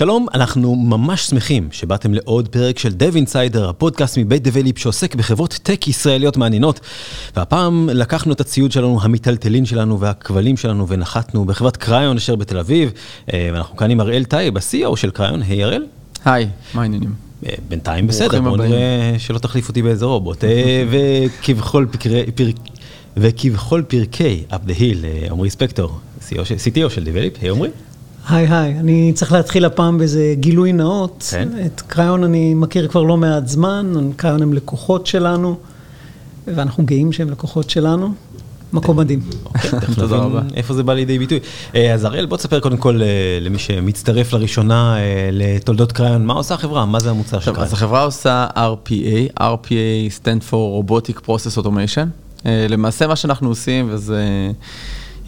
שלום, אנחנו ממש שמחים שבאתם לעוד פרק של Dev Insider, הפודקאסט מבית Develeap שעוסק בחברות טק ישראליות מעניינות. והפעם לקחנו את הציוד שלנו, המיטלטלין שלנו והכבלים שלנו ונחתנו בחברת Kryon אשר בתל אביב. אה, ואנחנו כאן עם הראל טייב, ה-CEO של Kryon. היי הראל. היי, מה העניינים? אה, בינתיים בסדר, בוא נראה שלא תחליף אותי באיזה רובוט. אה, וכבכל פרק... וכבכל פרקי up the hill, עמרי ספקטור, CTO של דבליפ, היי עמרי. היי היי, אני צריך להתחיל הפעם באיזה גילוי נאות. כן. את קריון אני מכיר כבר לא מעט זמן, קריון הם לקוחות שלנו, ואנחנו גאים שהם לקוחות שלנו. מקום מדהים. אוקיי, תודה רבה. איפה זה בא לידי ביטוי. אה, אז אריאל, בוא תספר קודם כל אה, למי שמצטרף לראשונה אה, לתולדות קריון, מה עושה החברה? מה זה המוצר של קריון? אז החברה עושה RPA, RPA stand for Robotic Process Automation. למעשה מה שאנחנו עושים, וזה...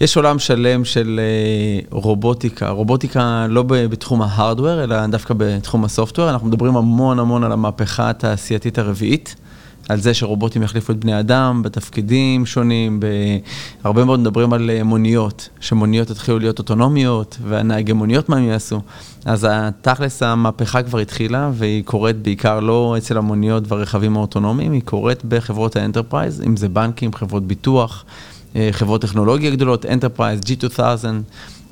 יש עולם שלם של אה, רובוטיקה, רובוטיקה לא בתחום ה hardware, אלא דווקא בתחום ה software. אנחנו מדברים המון המון על המהפכה התעשייתית הרביעית, על זה שרובוטים יחליפו את בני אדם בתפקידים שונים, הרבה מאוד מדברים על אה, מוניות, שמוניות יתחילו להיות אוטונומיות, והנהגי מוניות מה הם יעשו. אז תכלס המהפכה כבר התחילה, והיא קורית בעיקר לא אצל המוניות והרכבים האוטונומיים, היא קורית בחברות ה enterprise, אם זה בנקים, חברות ביטוח. אה, חברות טכנולוגיה גדולות, Enterprise, G2000,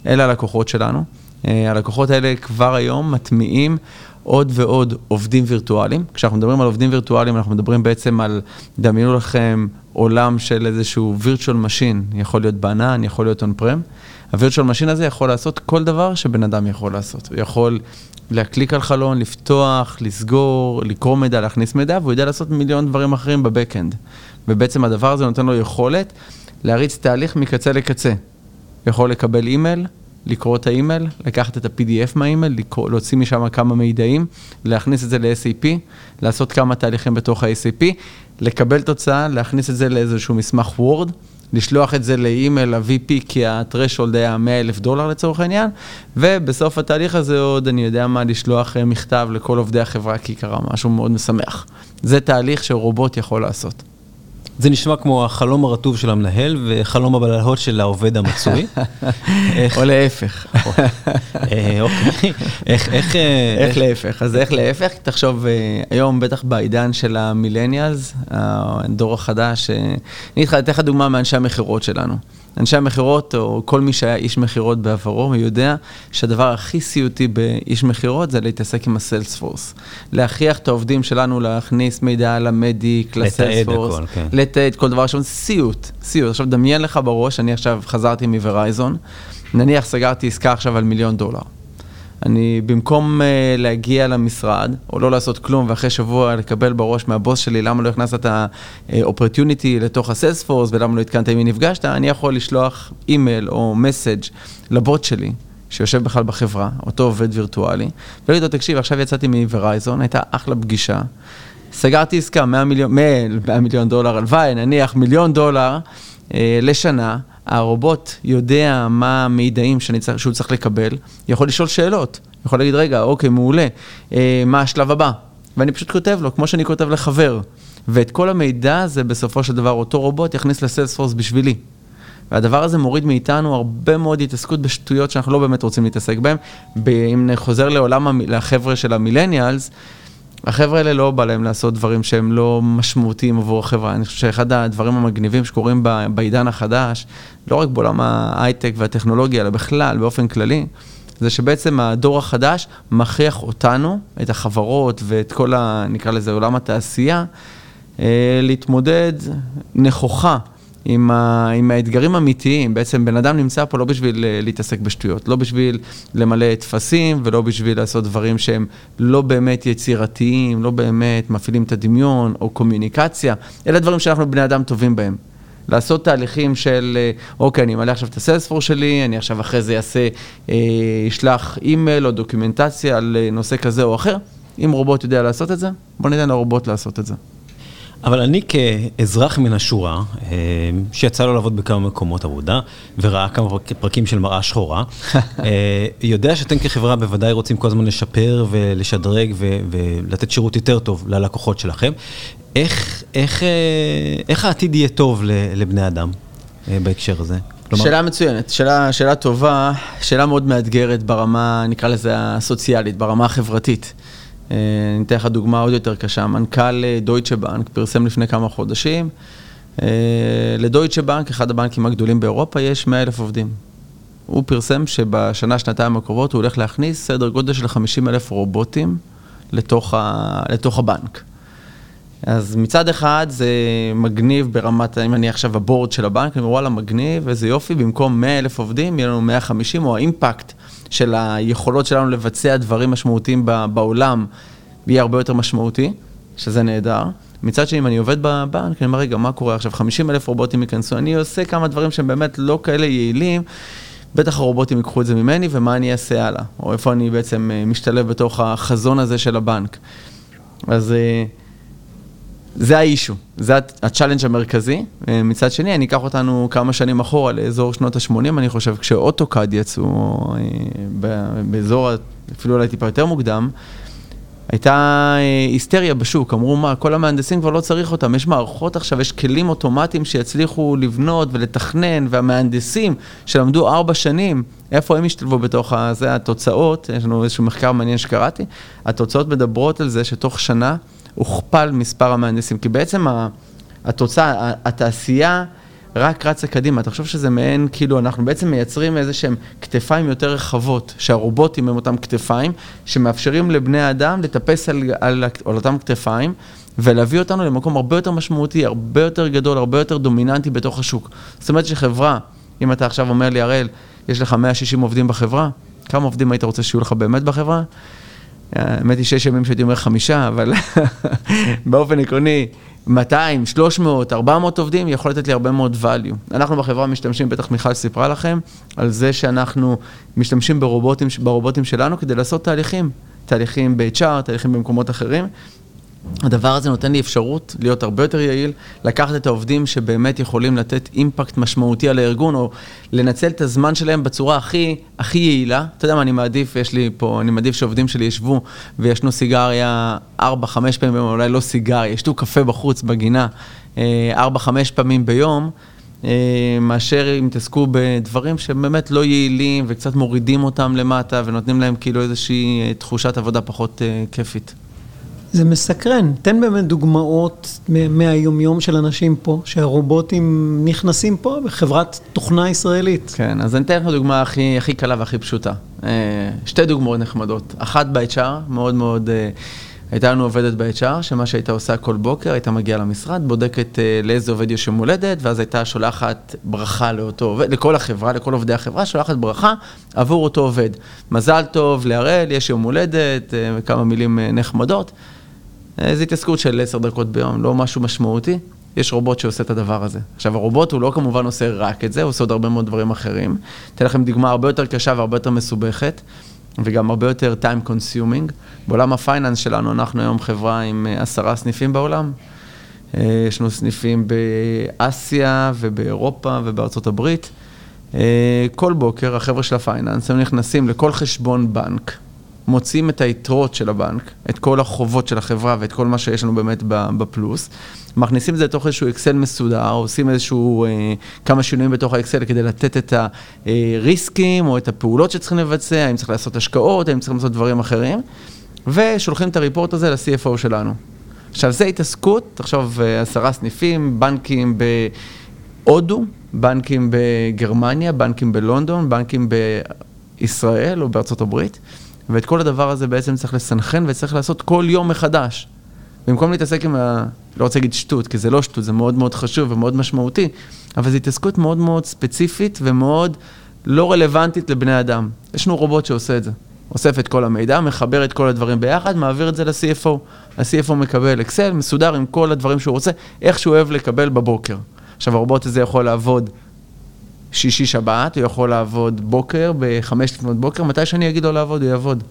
אלה הלקוחות שלנו. אה, הלקוחות האלה כבר היום מטמיעים עוד ועוד עובדים וירטואליים. כשאנחנו מדברים על עובדים וירטואליים, אנחנו מדברים בעצם על, דמיינו לכם עולם של איזשהו virtual machine, יכול להיות בענן, יכול להיות on-prem. ה-virtual machine הזה יכול לעשות כל דבר שבן אדם יכול לעשות. הוא יכול להקליק על חלון, לפתוח, לסגור, לקרוא מידע, להכניס מידע, והוא יודע לעשות מיליון דברים אחרים בבק-אנד. ובעצם הדבר הזה נותן לו יכולת להריץ תהליך מקצה לקצה. יכול לקבל אימייל, לקרוא את האימייל, לקחת את ה-PDF מהאימייל, להוציא משם כמה מידעים, להכניס את זה ל-SAP, לעשות כמה תהליכים בתוך ה-SAP, לקבל תוצאה, להכניס את זה לאיזשהו מסמך וורד, לשלוח את זה לאימייל, ל-VP, כי ה-threshold היה 100 אלף דולר לצורך העניין, ובסוף התהליך הזה עוד, אני יודע מה, לשלוח אה, מכתב לכל עובדי החברה, כי קרה משהו מאוד משמח. זה תהליך שרובוט יכול לעשות. זה נשמע כמו החלום הרטוב של המנהל וחלום הבלהות של העובד המצוי. או להפך. אה, אוקיי, איך... אה, איך להפך? אז איך להפך? תחשוב, אה, היום בטח בעידן של המילניאלס, הדור החדש, אני אתן לך דוגמה מאנשי המכירות שלנו. אנשי המכירות, או כל מי שהיה איש מכירות בעברו, יודע שהדבר הכי סיוטי באיש מכירות זה להתעסק עם הסיילספורס. להכריח את העובדים שלנו להכניס מידע למדיק, לסיילספורס, כן. לתעד כל דבר שם, סיוט, סיוט. עכשיו דמיין לך בראש, אני עכשיו חזרתי מוורייזון, נניח סגרתי עסקה עכשיו על מיליון דולר. אני במקום uh, להגיע למשרד, או לא לעשות כלום, ואחרי שבוע לקבל בראש מהבוס שלי למה לא הכנסת את ה-opportunity לתוך ה-Salesforce ולמה לא התקנת עם מי נפגשת, אני יכול לשלוח אימייל או מסאג' לבוט שלי. שיושב בכלל בחברה, אותו עובד וירטואלי, ולהגיד לו, תקשיב, עכשיו יצאתי מוורייזון, הייתה אחלה פגישה, סגרתי עסקה 100 מיליון, 100 מיליון דולר, הלוואי, נניח מיליון דולר אה, לשנה, הרובוט יודע מה המידעים צריך, שהוא צריך לקבל, יכול לשאול שאלות, יכול להגיד, רגע, אוקיי, מעולה, אה, מה השלב הבא? ואני פשוט כותב לו, כמו שאני כותב לחבר. ואת כל המידע הזה, בסופו של דבר, אותו רובוט יכניס לסיילספורס בשבילי. והדבר הזה מוריד מאיתנו הרבה מאוד התעסקות בשטויות שאנחנו לא באמת רוצים להתעסק בהן. אם חוזר לעולם, לחבר'ה של המילניאלס, החבר'ה האלה לא בא להם לעשות דברים שהם לא משמעותיים עבור החברה. אני חושב שאחד הדברים המגניבים שקורים בעידן החדש, לא רק בעולם ההייטק והטכנולוגיה, אלא בכלל, באופן כללי, זה שבעצם הדור החדש מכריח אותנו, את החברות ואת כל, ה, נקרא לזה, עולם התעשייה, אה, להתמודד נכוחה עם, ה, עם האתגרים האמיתיים. בעצם בן אדם נמצא פה לא בשביל אה, להתעסק בשטויות, לא בשביל למלא טפסים ולא בשביל לעשות דברים שהם לא באמת יצירתיים, לא באמת מפעילים את הדמיון או קומיוניקציה, אלה דברים שאנחנו בני אדם טובים בהם. לעשות תהליכים של, אה, אוקיי, אני אמלא עכשיו את הסיילספור שלי, אני עכשיו אחרי זה אעשה, אה, אשלח אימייל או דוקומנטציה על נושא כזה או אחר. אם רובוט יודע לעשות את זה, בוא ניתן לרובוט לעשות את זה. אבל אני כאזרח מן השורה, אה, שיצא לו לעבוד בכמה מקומות עבודה, וראה כמה פרקים של מראה שחורה, אה, יודע שאתם כחברה בוודאי רוצים כל הזמן לשפר ולשדרג ולתת שירות יותר טוב ללקוחות שלכם. איך, איך, אה, איך העתיד יהיה טוב לבני אדם בהקשר הזה? כלומר... שאלה מצוינת, שאלה, שאלה טובה, שאלה מאוד מאתגרת ברמה, נקרא לזה הסוציאלית, ברמה החברתית. אה, אני אתן לך דוגמה עוד יותר קשה. מנכ"ל דויטשה בנק פרסם לפני כמה חודשים, אה, לדויטשה בנק, אחד הבנקים הגדולים באירופה, יש 100 אלף עובדים. הוא פרסם שבשנה, שנתיים הקרובות הוא הולך להכניס סדר גודל של 50 אלף רובוטים לתוך, ה, לתוך הבנק. אז מצד אחד זה מגניב ברמת, אם אני עכשיו הבורד של הבנק, אני אומר וואלה מגניב, איזה יופי, במקום 100 אלף עובדים, יהיה לנו 150, או האימפקט של היכולות שלנו לבצע דברים משמעותיים בעולם, יהיה הרבה יותר משמעותי, שזה נהדר. מצד שני, אם אני עובד בבנק, אני אומר, רגע, מה קורה עכשיו? 50 אלף רובוטים ייכנסו, אני עושה כמה דברים שהם באמת לא כאלה יעילים. בטח הרובוטים ייקחו את זה ממני, ומה אני אעשה הלאה, או איפה אני בעצם אה, משתלב בתוך החזון הזה של הבנק. אז אה, זה ה issue, זה ה challenge המרכזי. אה, מצד שני, אני אקח אותנו כמה שנים אחורה, לאזור שנות ה-80, אני חושב, כש AutoCAD יצאו, באזור אפילו אולי טיפה יותר מוקדם, הייתה אה, היסטריה בשוק, אמרו מה, כל המהנדסים כבר לא צריך אותם, יש מערכות עכשיו, יש כלים אוטומטיים שיצליחו לבנות ולתכנן, והמהנדסים שלמדו ארבע שנים, איפה הם השתלבו בתוך זה, התוצאות, יש לנו איזשהו מחקר מעניין שקראתי, התוצאות מדברות על זה שתוך שנה הוכפל מספר המהנדסים, כי בעצם התוצאה, התעשייה, רק רצה קדימה. תחשוב שזה מעין, כאילו, אנחנו בעצם מייצרים איזה שהם כתפיים יותר רחבות, שהרובוטים הם אותם כתפיים, שמאפשרים לבני האדם לטפס על, על, על אותם כתפיים. ולהביא אותנו למקום הרבה יותר משמעותי, הרבה יותר גדול, הרבה יותר דומיננטי בתוך השוק. זאת אומרת שחברה, אם אתה עכשיו אומר לי, הראל, יש לך 160 עובדים בחברה, כמה עובדים היית רוצה שיהיו לך באמת בחברה? האמת היא שיש ימים שהייתי אומר חמישה, אבל באופן עקרוני, 200, 300, 400 עובדים, יכול לתת לי הרבה מאוד value. אנחנו בחברה משתמשים, בטח מיכל סיפרה לכם, על זה שאנחנו משתמשים ברובוטים, ברובוטים שלנו כדי לעשות תהליכים. תהליכים ב-HR, תהליכים במקומות אחרים, הדבר הזה נותן לי אפשרות להיות הרבה יותר יעיל, לקחת את העובדים שבאמת יכולים לתת אימפקט משמעותי על הארגון, או לנצל את הזמן שלהם בצורה הכי, הכי יעילה. אתה יודע מה, אני מעדיף, יש לי פה, אני מעדיף שעובדים שלי ישבו וישנו סיגריה 4-5 פעמים אולי לא סיגריה, ישתו קפה בחוץ, בגינה, 4-5 אה, פעמים ביום. אה, מאשר אם תעסקו בדברים שבאמת לא יעילים וקצת מורידים אותם למטה ונותנים להם כאילו איזושהי אה, תחושת עבודה פחות כיפית. זה מסקרן. תן באמת דוגמאות מהיומיום של אנשים פה, שהרובוטים נכנסים פה בחברת תוכנה ישראלית. כן, אז אני אתן לך דוגמה הכי, הכי קלה והכי פשוטה. אה, שתי דוגמאות נחמדות. אחת ב-HR, מאוד מאוד... אה, הייתה לנו עובדת ב-HR, שמה שהייתה עושה כל בוקר, הייתה מגיעה למשרד, בודקת uh, לאיזה עובד יש יום הולדת, ואז הייתה שולחת ברכה לאותו עובד, לכל החברה, לכל עובדי החברה, שולחת ברכה עבור אותו עובד. מזל טוב להראל, יש יום הולדת, וכמה מילים נחמדות. איזו התעסקות של עשר דקות ביום, לא משהו משמעותי. יש רובוט שעושה את הדבר הזה. עכשיו, הרובוט הוא לא כמובן עושה רק את זה, הוא עושה עוד הרבה מאוד דברים אחרים. אתן לכם דוגמה הרבה יותר קשה והרבה יותר מסובכת, וגם הרבה יותר time consuming. בעולם הפייננס שלנו, אנחנו היום חברה עם אה, עשרה סניפים בעולם. אה, יש לנו סניפים באסיה ובאירופה ובארצות הברית. אה, כל בוקר החבר'ה של הפייננס, הם נכנסים לכל חשבון בנק. מוצאים את היתרות של הבנק, את כל החובות של החברה ואת כל מה שיש לנו באמת בפלוס, מכניסים את זה לתוך איזשהו אקסל מסודר, עושים איזשהו, אה, כמה שינויים בתוך האקסל כדי לתת את הריסקים או את הפעולות שצריכים לבצע, האם צריך לעשות השקעות, האם צריכים לעשות דברים אחרים, ושולחים את הריפורט הזה ל-CFO שלנו. עכשיו, זה התעסקות, תחשוב, אה, עשרה סניפים, בנקים בהודו, בנקים בגרמניה, בנקים בלונדון, בנקים בישראל או בארצות הברית. ואת כל הדבר הזה בעצם צריך לסנכרן וצריך לעשות כל יום מחדש. במקום להתעסק עם ה... לא רוצה להגיד שטות, כי זה לא שטות, זה מאוד מאוד חשוב ומאוד משמעותי, אבל זו התעסקות מאוד מאוד ספציפית ומאוד לא רלוונטית לבני אדם. יש לנו רובוט שעושה את זה. אוסף את כל המידע, מחבר את כל הדברים ביחד, מעביר את זה ל-CFO. ה-CFO מקבל אקסל, מסודר עם כל הדברים שהוא רוצה, איך שהוא אוהב לקבל בבוקר. עכשיו, הרובוט הזה יכול לעבוד שישי שבת, הוא יכול לעבוד בוקר, בחמש לפנות בוקר, מתי שאני אגיד לו לעבוד, הוא יעבוד.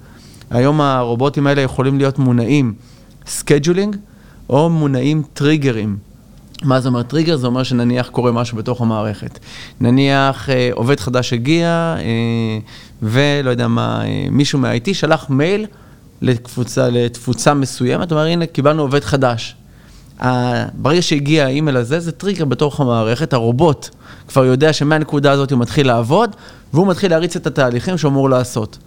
היום הרובוטים האלה יכולים להיות מונעים scheduling, או מונעים טריגרים. מה זה אומר טריגר? זה אומר שנניח קורה משהו בתוך המערכת. נניח אה, עובד חדש הגיע, אה, ולא יודע מה, אה, מישהו מה-IT שלח מייל לקבוצה, לתפוצה מסוימת, אומר, הנה, קיבלנו עובד חדש. ברגע שהגיע האימייל הזה, זה טריגר בתוך המערכת, הרובוט כבר יודע שמהנקודה הזאת הוא מתחיל לעבוד, והוא מתחיל להריץ את התהליכים שהוא אמור לעשות.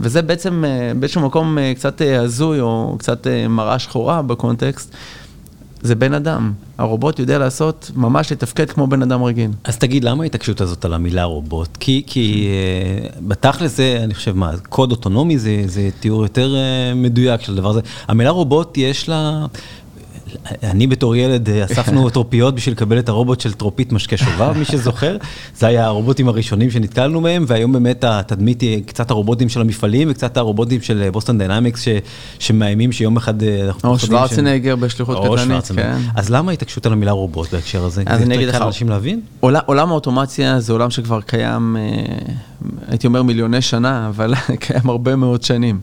וזה בעצם אה, באיזשהו מקום אה, קצת אה, הזוי, או קצת מראה שחורה בקונטקסט. זה בן אדם. הרובוט יודע לעשות, ממש לתפקד כמו בן אדם רגיל. אז תגיד, למה ההתעקשות הזאת על המילה רובוט? כי, כי בתכל'ס זה, אני חושב, מה, קוד אוטונומי זה, זה תיאור יותר מדויק של הדבר הזה. המילה רובוט יש לה... אני בתור ילד אה, אספנו טרופיות בשביל לקבל את הרובוט של טרופית משקה שובב, מי שזוכר. זה היה הרובוטים הראשונים שנתקלנו מהם, והיום באמת התדמית היא קצת הרובוטים של המפעלים וקצת הרובוטים של בוסטון אה, דיינמיקס, שמאיימים שיום אחד... אה, או שוורצנגר בשליחות קטנית, כן. אז למה ההתעקשות על המילה רובוט בהקשר הזה? אז אני אגיד לך, אנשים להבין? עולם האוטומציה זה עולם שכבר קיים, הייתי אומר מיליוני שנה, אבל קיים הרבה מאוד שנים.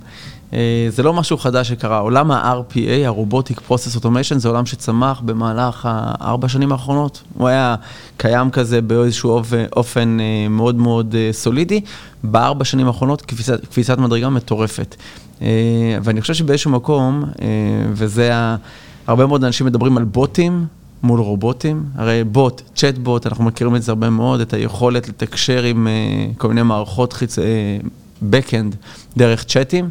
אה, זה לא משהו חדש שקרה, עולם ה-RPA, ה-Robotic Process Automation, זה עולם שצמח במהלך הארבע שנים האחרונות. הוא היה קיים כזה באיזשהו אופן אה, מאוד מאוד אה, סולידי. בארבע שנים האחרונות קפיצת, קפיצת מדרגה מטורפת. ואני חושב שבאיזשהו מקום, וזה, ה... הרבה מאוד אנשים מדברים על בוטים. מול רובוטים, הרי בוט, צ'אט בוט, אנחנו מכירים את זה הרבה מאוד, את היכולת לתקשר עם כל מיני מערכות חיצ... backend דרך צ'אטים.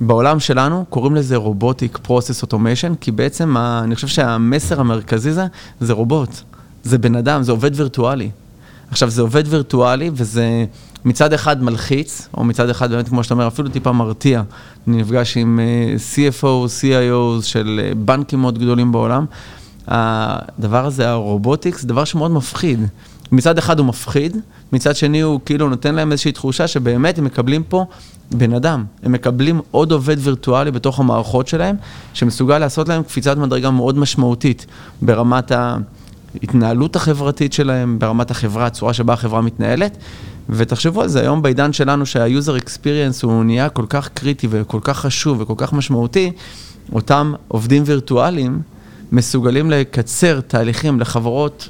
בעולם שלנו קוראים לזה robotic process automation, כי בעצם ה, אני חושב שהמסר המרכזי זה, זה רובוט, זה בן אדם, זה עובד וירטואלי. עכשיו, זה עובד וירטואלי וזה מצד אחד מלחיץ, או מצד אחד באמת, כמו שאתה אומר, אפילו טיפה מרתיע. אני נפגש עם uh, CFO, CIO של uh, בנקים מאוד גדולים בעולם. הדבר הזה, ה robotics, זה דבר שמאוד מפחיד. מצד אחד הוא מפחיד, מצד שני הוא כאילו נותן להם איזושהי תחושה שבאמת הם מקבלים פה בן אדם. הם מקבלים עוד עובד וירטואלי בתוך המערכות שלהם, שמסוגל לעשות להם קפיצת מדרגה מאוד משמעותית ברמת ההתנהלות החברתית שלהם, ברמת החברה, הצורה שבה החברה מתנהלת. ותחשבו על זה, היום בעידן שלנו שה-user experience הוא נהיה כל כך קריטי וכל כך חשוב וכל כך משמעותי, אותם עובדים וירטואליים מסוגלים לקצר תהליכים לחברות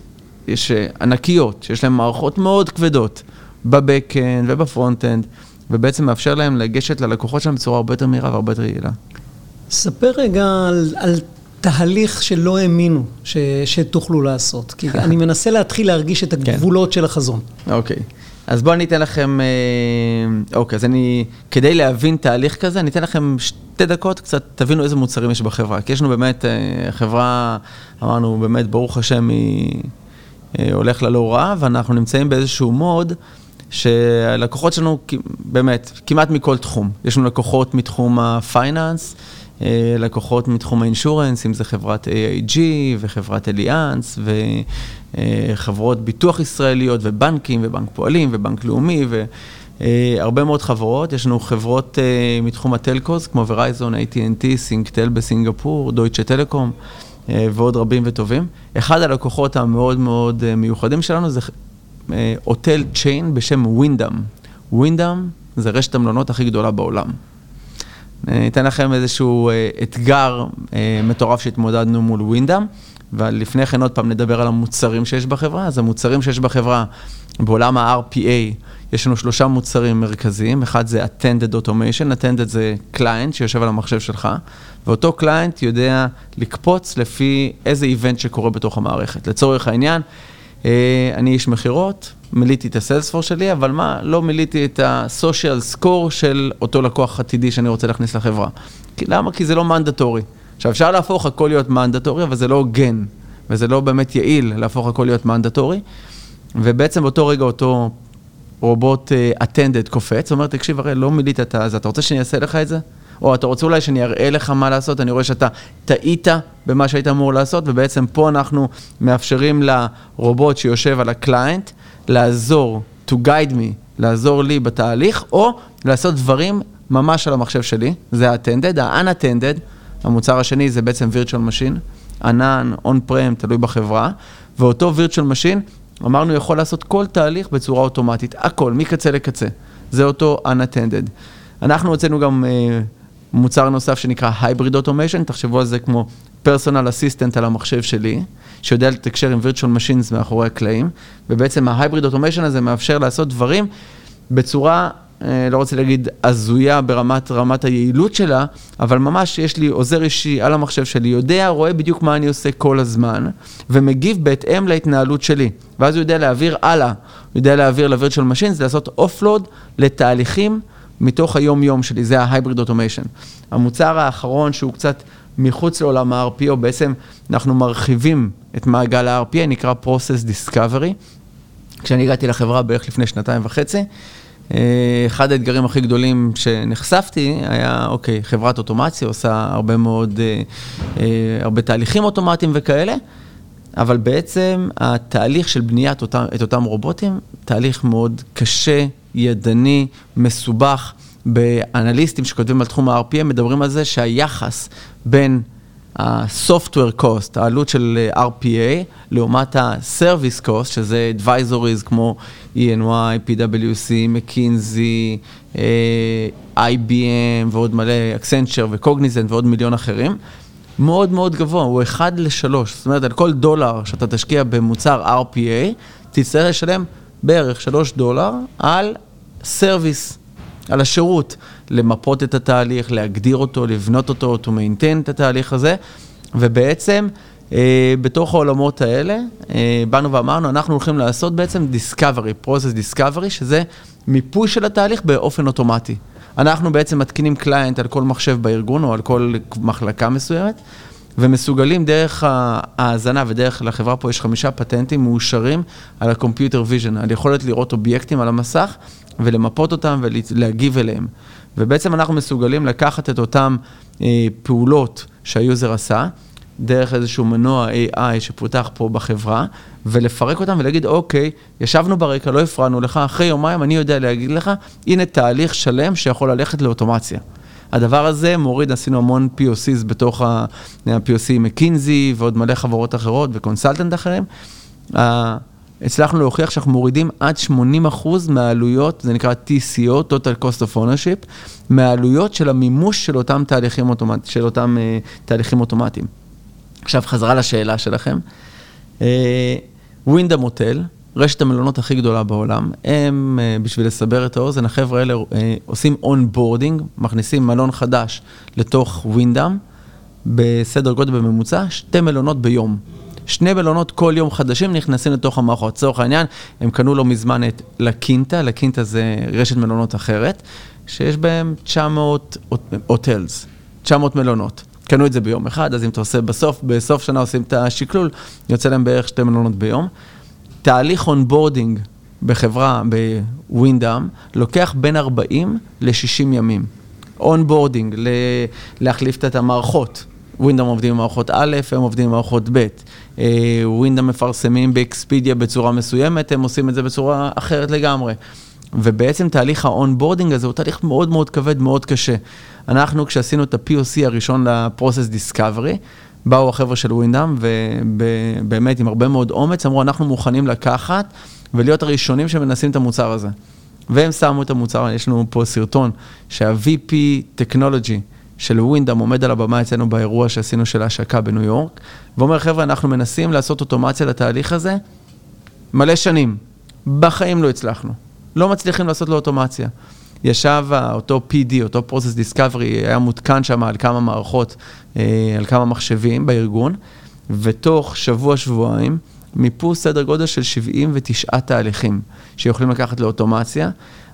יש אה, ענקיות, שיש להן מערכות מאוד כבדות ב back-end וב front-end. ובעצם מאפשר להם לגשת ללקוחות שלהם בצורה הרבה יותר מהירה והרבה יותר יעילה. ספר רגע על, על תהליך שלא האמינו ש, שתוכלו לעשות, כי אני מנסה להתחיל להרגיש את כן. הגבולות כן. של החזון. אוקיי. אז בואו אני אתן לכם, אה, אוקיי, אז אני, כדי להבין תהליך כזה, אני אתן לכם שתי דקות, קצת תבינו איזה מוצרים יש בחברה. כי יש לנו באמת, אה, חברה, אמרנו, באמת, ברוך השם, היא הולך לה לא רע, ואנחנו נמצאים באיזשהו מוד שהלקוחות שלנו, באמת, כמעט מכל תחום. יש לנו לקוחות מתחום הפייננס, אה, לקוחות מתחום האינשורנס, אם זה חברת AIG וחברת אליאנס וחברות ביטוח ישראליות ובנקים ובנק פועלים ובנק לאומי והרבה מאוד חברות. יש לנו חברות אה, מתחום הטלקוס כמו ורייזון, AT&T, סינקטל בסינגפור, דויטשה טלקום ועוד רבים וטובים. אחד הלקוחות המאוד מאוד מיוחדים שלנו זה הוטל צ'יין בשם ווינדאם. ווינדאם זה רשת המלונות הכי גדולה בעולם. אני אתן לכם איזשהו אה, אתגר אה, מטורף שהתמודדנו מול ווינדאם, ולפני כן עוד פעם נדבר על המוצרים שיש בחברה. אז המוצרים שיש בחברה, בעולם ה-RPA, יש לנו שלושה מוצרים מרכזיים, אחד זה Attended Automation, Attended זה קליינט שיושב על המחשב שלך, ואותו קליינט יודע לקפוץ לפי איזה איבנט שקורה בתוך המערכת. לצורך העניין, אה, אני איש מכירות, מילאתי את הסיילספור שלי, אבל מה, לא מילאתי את הסושיאל סקור של אותו לקוח עתידי שאני רוצה להכניס לחברה. כי, למה? כי זה לא מנדטורי. עכשיו, אפשר להפוך הכל להיות מנדטורי, אבל זה לא הוגן, וזה לא באמת יעיל להפוך הכל להיות מנדטורי. ובעצם באותו רגע אותו רובוט אטנדד uh, קופץ, אומר, תקשיב, הרי לא מילאת את זה, אתה רוצה שאני אעשה לך את זה? או אתה רוצה אולי שאני אראה לך מה לעשות, אני רואה שאתה טעית במה שהיית אמור לעשות, ובעצם פה אנחנו מאפשרים לרובוט שיושב על הקליינט לעזור, to guide me, לעזור לי בתהליך, או לעשות דברים ממש על המחשב שלי, זה ה-attended, ה-unattended, המוצר השני זה בעצם virtual machine, ענן, on-prem, תלוי בחברה, ואותו virtual machine, אמרנו, יכול לעשות כל תהליך בצורה אוטומטית, הכל, מקצה לקצה. זה אותו unattended. אנחנו הוצאנו גם uh, מוצר נוסף שנקרא Hybrid Automation, תחשבו על זה כמו פרסונל אסיסטנט על המחשב שלי, שיודע לתקשר עם virtual machines מאחורי הקלעים, ובעצם ה-Hybrid Automation הזה מאפשר לעשות דברים בצורה אה, לא רוצה להגיד הזויה ברמת רמת היעילות שלה, אבל ממש יש לי עוזר אישי על המחשב שלי, יודע, רואה בדיוק מה אני עושה כל הזמן, ומגיב בהתאם להתנהלות שלי. ואז הוא יודע להעביר הלאה, הוא יודע להעביר ל-Virtual Machines, לעשות אופלוד לתהליכים מתוך היום-יום שלי, זה ה-Hybrid Automation. המוצר האחרון שהוא קצת מחוץ לעולם ה-RPO, בעצם אנחנו מרחיבים את מעגל ה-RPA, נקרא Process Discovery. כשאני הגעתי לחברה בערך לפני שנתיים וחצי, אה, אחד האתגרים הכי גדולים שנחשפתי היה, אוקיי, חברת אוטומציה עושה הרבה מאוד, אה, אה, הרבה תהליכים אוטומטיים וכאלה, אבל בעצם התהליך של בניית אותם, את אותם רובוטים, תהליך מאוד קשה, ידני, מסובך. באנליסטים שכותבים על תחום ה-RPM מדברים על זה שהיחס בין ה-software cost, העלות של RPA, לעומת ה-service cost, שזה advisories כמו E&Y, PwC, McKinsey, IBM ועוד מלא, Accenture ו-Cognizant ועוד מיליון אחרים, מאוד מאוד גבוה, הוא 1 ל-3. זאת אומרת, על כל דולר שאתה תשקיע במוצר RPA, תצטרך לשלם בערך 3 דולר על סרוויס, על השירות, למפות את התהליך, להגדיר אותו, לבנות אותו, to maintain את התהליך הזה, ובעצם אה, בתוך העולמות האלה, אה, באנו ואמרנו, אנחנו הולכים לעשות בעצם discovery, process discovery, שזה מיפוי של התהליך באופן אוטומטי. אנחנו בעצם מתקינים client על כל מחשב בארגון או על כל מחלקה מסוימת, ומסוגלים דרך ההאזנה ודרך, לחברה פה יש חמישה פטנטים מאושרים על ה-computer vision, על יכולת לראות אובייקטים על המסך ולמפות אותם ולהגיב אליהם. ובעצם אנחנו מסוגלים לקחת את אותן אה, פעולות שה user עשה, דרך איזשהו מנוע AI שפותח פה בחברה, ולפרק אותם ולהגיד, אוקיי, ישבנו ברקע, לא הפרענו לך, אחרי יומיים אני יודע להגיד לך, הנה תהליך שלם שיכול ללכת לאוטומציה. הדבר הזה מוריד, עשינו המון POCs בתוך ה-POC מקינזי ועוד מלא חברות אחרות וקונסלטנט אחרים. הצלחנו להוכיח שאנחנו מורידים עד 80% מהעלויות, זה נקרא TCO, Total Cost of Ownership, מהעלויות של המימוש של אותם תהליכים, אוטומט, של אותם uh, תהליכים אוטומטיים. עכשיו חזרה לשאלה שלכם. ווינדהאם uh, הוטל, רשת המלונות הכי גדולה בעולם, הם, uh, בשביל לסבר את האוזן, החבר'ה האלה uh, עושים onboarding, מכניסים מלון חדש לתוך ווינדאם, בסדר גודל בממוצע, שתי מלונות ביום. שני מלונות כל יום חדשים נכנסים לתוך המערכות. לצורך העניין, הם קנו לא מזמן את לה קינטה, לה קינטה זה רשת מלונות אחרת, שיש בהם 900 hotels, 900 מלונות. קנו את זה ביום אחד, אז אם אתה עושה בסוף, בסוף שנה עושים את השקלול, יוצא להם בערך שתי מלונות ביום. תהליך onboarding בחברה, בווינדאם, לוקח בין 40 ל-60 ימים. onboarding, להחליף את המערכות. ווינדאם עובדים עם מערכות א', הם עובדים עם מערכות ב'. ווינדאם מפרסמים באקספידיה בצורה מסוימת, הם עושים את זה בצורה אחרת לגמרי. ובעצם תהליך ה onboarding הזה הוא תהליך מאוד מאוד כבד, מאוד קשה. אנחנו, כשעשינו את ה-POC הראשון ל-Process Discovery, באו החבר'ה של ווינדאם, ובאמת עם הרבה מאוד אומץ, אמרו, אנחנו מוכנים לקחת ולהיות הראשונים שמנסים את המוצר הזה. והם שמו את המוצר, יש לנו פה סרטון שה-VP Technology, של ווינדאם עומד על הבמה אצלנו באירוע שעשינו של ההשקה בניו יורק, ואומר, חבר'ה, אנחנו מנסים לעשות אוטומציה לתהליך הזה מלא שנים. בחיים לא הצלחנו. לא מצליחים לעשות לו אוטומציה. ישב אותו PD, אותו Process Discovery, היה מותקן שם על כמה מערכות, אה, על כמה מחשבים בארגון, ותוך שבוע-שבועיים מיפו סדר גודל של 79 תהליכים שיכולים לקחת לאוטומציה.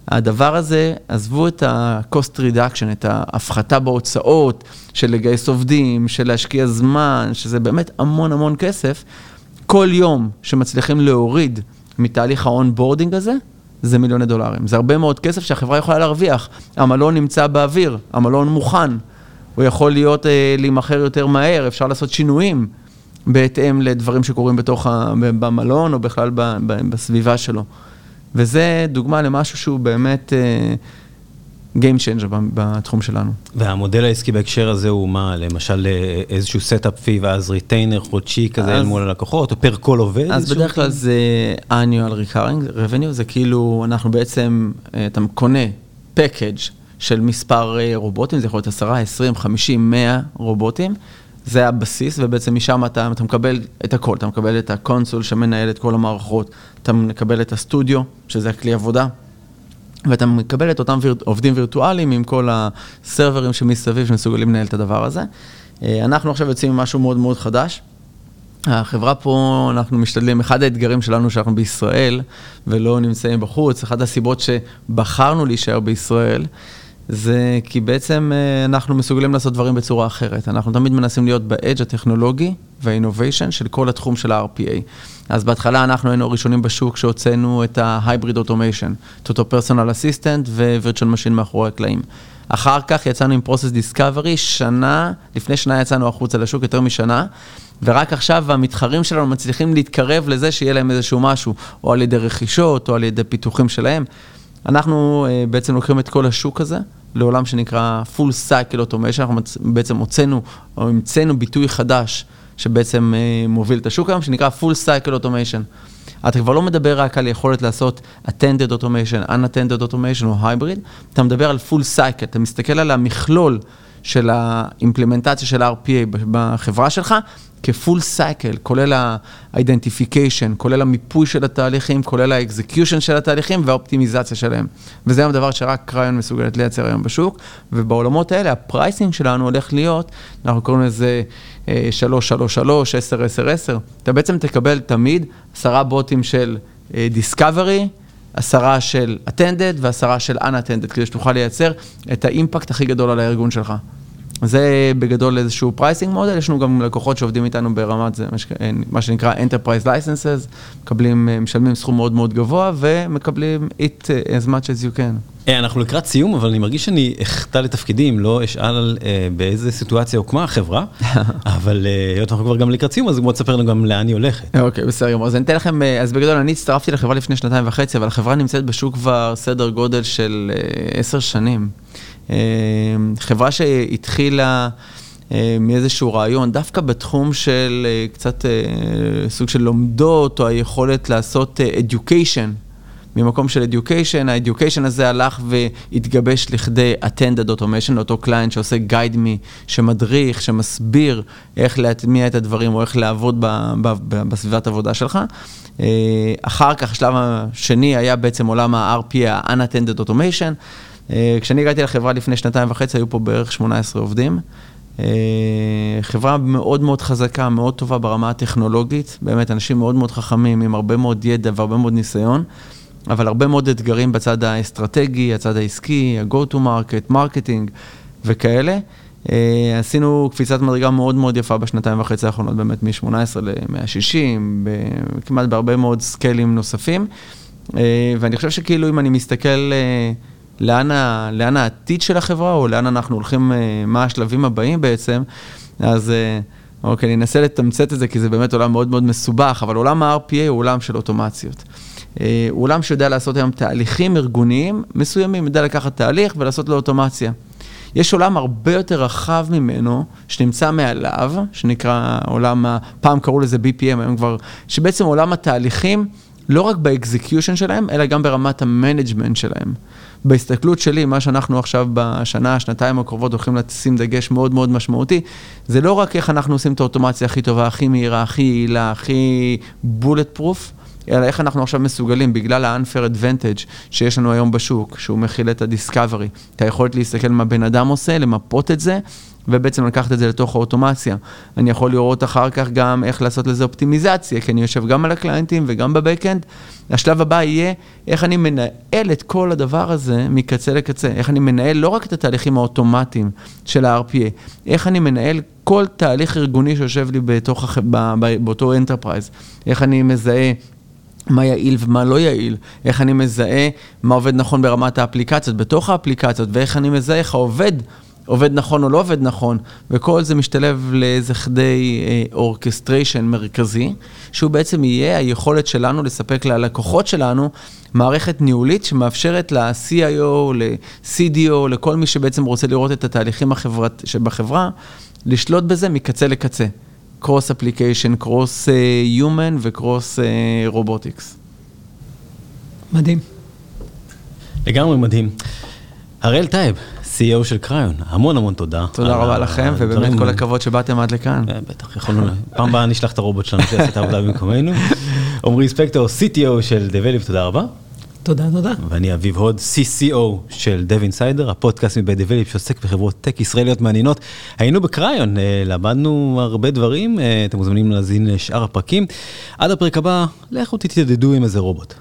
הדבר הזה, עזבו את ה-cost reduction, את ההפחתה בהוצאות של לגייס עובדים, של להשקיע זמן, שזה באמת המון המון כסף. כל יום שמצליחים להוריד מתהליך ה onboarding הזה, זה מיליוני דולרים. זה הרבה מאוד כסף שהחברה יכולה להרוויח. המלון נמצא באוויר, המלון מוכן, הוא יכול להיות, אה, להימכר יותר מהר, אפשר לעשות שינויים בהתאם לדברים שקורים בתוך, ה, במלון או בכלל ב, ב, בסביבה שלו. וזה דוגמה למשהו שהוא באמת uh, Game Changer בתחום שלנו. והמודל העסקי בהקשר הזה הוא מה, למשל אה, איזשהו setup fee ואז retainer חודשי כזה אז, מול הלקוחות, או per כל עובד? אז בדרך כלל זה annual recurring revenue, זה כאילו אנחנו בעצם, אה, אתה קונה package של מספר רובוטים, זה יכול להיות 10, 20, 50, 100 רובוטים. זה הבסיס, ובעצם משם אתה, אתה מקבל את הכל, אתה מקבל את ה console שמנהל את כל המערכות, אתה מקבל את הסטודיו, שזה הכלי עבודה, ואתה מקבל את אותם ויר... עובדים וירטואליים עם כל הסרברים שמסביב שמסוגלים לנהל את הדבר הזה. אה, אנחנו עכשיו יוצאים עם משהו מאוד מאוד חדש. החברה פה, אנחנו משתדלים, אחד האתגרים שלנו שאנחנו בישראל ולא נמצאים בחוץ, אחת הסיבות שבחרנו להישאר בישראל, זה כי בעצם אה, אנחנו מסוגלים לעשות דברים בצורה אחרת. אנחנו תמיד מנסים להיות באדג' הטכנולוגי והאינוביישן של כל התחום של ה-RPA. אז בהתחלה אנחנו היינו הראשונים בשוק שהוצאנו את ה-Hybrid Automation, את אותו פרסונל אסיסטנט ו-Virtual Machine מאחורי הקלעים. אחר כך יצאנו עם Process Discovery, שנה, לפני שנה יצאנו החוצה לשוק, יותר משנה, ורק עכשיו המתחרים שלנו מצליחים להתקרב לזה שיהיה להם איזשהו משהו, או על ידי רכישות, או על ידי פיתוחים שלהם. אנחנו uh, בעצם לוקחים את כל השוק הזה לעולם שנקרא full cycle automation, אנחנו בעצם הוצאנו, או המצאנו ביטוי חדש שבעצם uh, מוביל את השוק היום, שנקרא full cycle automation. אתה כבר לא מדבר רק על יכולת לעשות attended automation, unattended automation או hybrid, אתה מדבר על full cycle, אתה מסתכל על המכלול של האימפלמנטציה של ה-RPA בחברה שלך, כ full cycle, כולל ה-identification, כולל המיפוי של התהליכים, כולל ה-execution של התהליכים והאופטימיזציה שלהם. וזה היום דבר שרק קריון מסוגלת לייצר היום בשוק, ובעולמות האלה ה pricing שלנו הולך להיות, אנחנו קוראים לזה 333, 10, 10, 10. אתה בעצם תקבל תמיד עשרה בוטים של אה, Discovery, עשרה של attended ועשרה של unattended, כדי שתוכל לייצר את האימפקט הכי גדול על הארגון שלך. זה בגדול איזשהו pricing model, יש לנו גם לקוחות שעובדים איתנו ברמת זה, מה שנקרא Enterprise Licenses, מקבלים, משלמים סכום מאוד מאוד גבוה ומקבלים eat as much as you can. Hey, אנחנו לקראת סיום, אבל אני מרגיש שאני אחטא לתפקידי אם לא אשאל על uh, באיזה סיטואציה הוקמה החברה, אבל היות uh, אנחנו כבר גם לקראת סיום, אז בוא תספר לנו גם לאן היא הולכת. אוקיי, okay, בסדר גמור. אז אני אתן לכם, אז בגדול אני הצטרפתי לחברה לפני שנתיים וחצי, אבל החברה נמצאת בשוק כבר סדר גודל של עשר uh, שנים. אה, חברה שהתחילה אה, מאיזשהו רעיון, דווקא בתחום של אה, קצת סוג של לומדות, או היכולת לעשות education. ממקום של education, ה-education הזה הלך והתגבש לכדי attended automation, לאותו קליינט שעושה guide me, שמדריך, שמסביר איך להטמיע את הדברים או איך לעבוד ב, ב, ב, בסביבת עבודה שלך. אחר כך, השלב השני היה בעצם עולם ה-RPA, ה-unattended automation. אה, כשאני הגעתי לחברה לפני שנתיים וחצי, היו פה בערך 18 עובדים. אה, חברה מאוד מאוד חזקה, מאוד טובה ברמה הטכנולוגית, באמת אנשים מאוד מאוד חכמים, עם הרבה מאוד ידע והרבה מאוד ניסיון, אבל הרבה מאוד אתגרים בצד האסטרטגי, הצד העסקי, ה-go to market, marketing וכאלה. אה, עשינו קפיצת מדרגה מאוד מאוד יפה בשנתיים וחצי האחרונות, באמת מ-18 ל-160, כמעט בהרבה מאוד סקיילים נוספים. ואני חושב שכאילו אם אני מסתכל... לאן, ה, לאן העתיד של החברה, או לאן אנחנו הולכים, אה, מה השלבים הבאים בעצם, אז אה, אוקיי, אני אנסה לתמצת את זה, כי זה באמת עולם מאוד מאוד מסובך, אבל עולם ה-RPA הוא עולם של אוטומציות. אה, הוא עולם שיודע לעשות היום תהליכים ארגוניים מסוימים, יודע לקחת תהליך ולעשות לו אוטומציה. יש עולם הרבה יותר רחב ממנו, שנמצא מעליו, שנקרא עולם, פעם קראו לזה BPM, היום כבר, שבעצם עולם התהליכים, לא רק באקזקיושן שלהם, אלא גם ברמת ה-management שלהם. בהסתכלות שלי, מה שאנחנו עכשיו בשנה, שנתיים הקרובות הולכים לשים דגש מאוד מאוד משמעותי, זה לא רק איך אנחנו עושים את האוטומציה הכי טובה, הכי מהירה, הכי יעילה, הכי bullet proof, אלא איך אנחנו עכשיו מסוגלים, בגלל ה-unfair advantage שיש לנו היום בשוק, שהוא מכיל את ה-discovery, את היכולת להסתכל מה בן אדם עושה, למפות את זה, ובעצם לקחת את זה לתוך האוטומציה. אני יכול לראות אחר כך גם איך לעשות לזה אופטימיזציה, כי אני יושב גם על ה-clients וגם בבקאנד. השלב הבא יהיה איך אני מנהל את כל הדבר הזה מקצה לקצה, איך אני מנהל לא רק את התהליכים האוטומטיים של ה-RPA, איך אני מנהל כל תהליך ארגוני שיושב לי בתוך, באותו enterprise, איך אני מזהה מה יעיל ומה לא יעיל, איך אני מזהה מה עובד נכון ברמת האפליקציות, בתוך האפליקציות, ואיך אני מזהה איך העובד עובד נכון או לא עובד נכון, וכל זה משתלב לאיזה כדי אורקסטריישן אה, מרכזי, שהוא בעצם יהיה היכולת שלנו לספק ללקוחות שלנו מערכת ניהולית שמאפשרת ל-CIO, ל-CDO, לכל מי שבעצם רוצה לראות את התהליכים החברת, שבחברה, לשלוט בזה מקצה לקצה. cross application, cross human ו-cross robotics. מדהים. לגמרי מדהים. הראל טייב, CEO של קריון, המון המון תודה. תודה רבה לכם, ובאמת כל הכבוד שבאתם עד לכאן. אה, בטח, יכולנו, פעם הבאה נשלח את הרובוט שלנו שיעשה את העבודה במקומנו. עמרי ספקטור, CTO של Develeap, תודה רבה. תודה, תודה. ואני אביב הוד, CCO של Dev Insider, הפודקאסט מבית Develeap שעוסק בחברות טק ישראליות מעניינות. היינו בקריון, למדנו הרבה דברים, אתם מוזמנים להזין לשאר הפרקים. עד הפרק הבא, לכו תתיידדו עם איזה רובוט.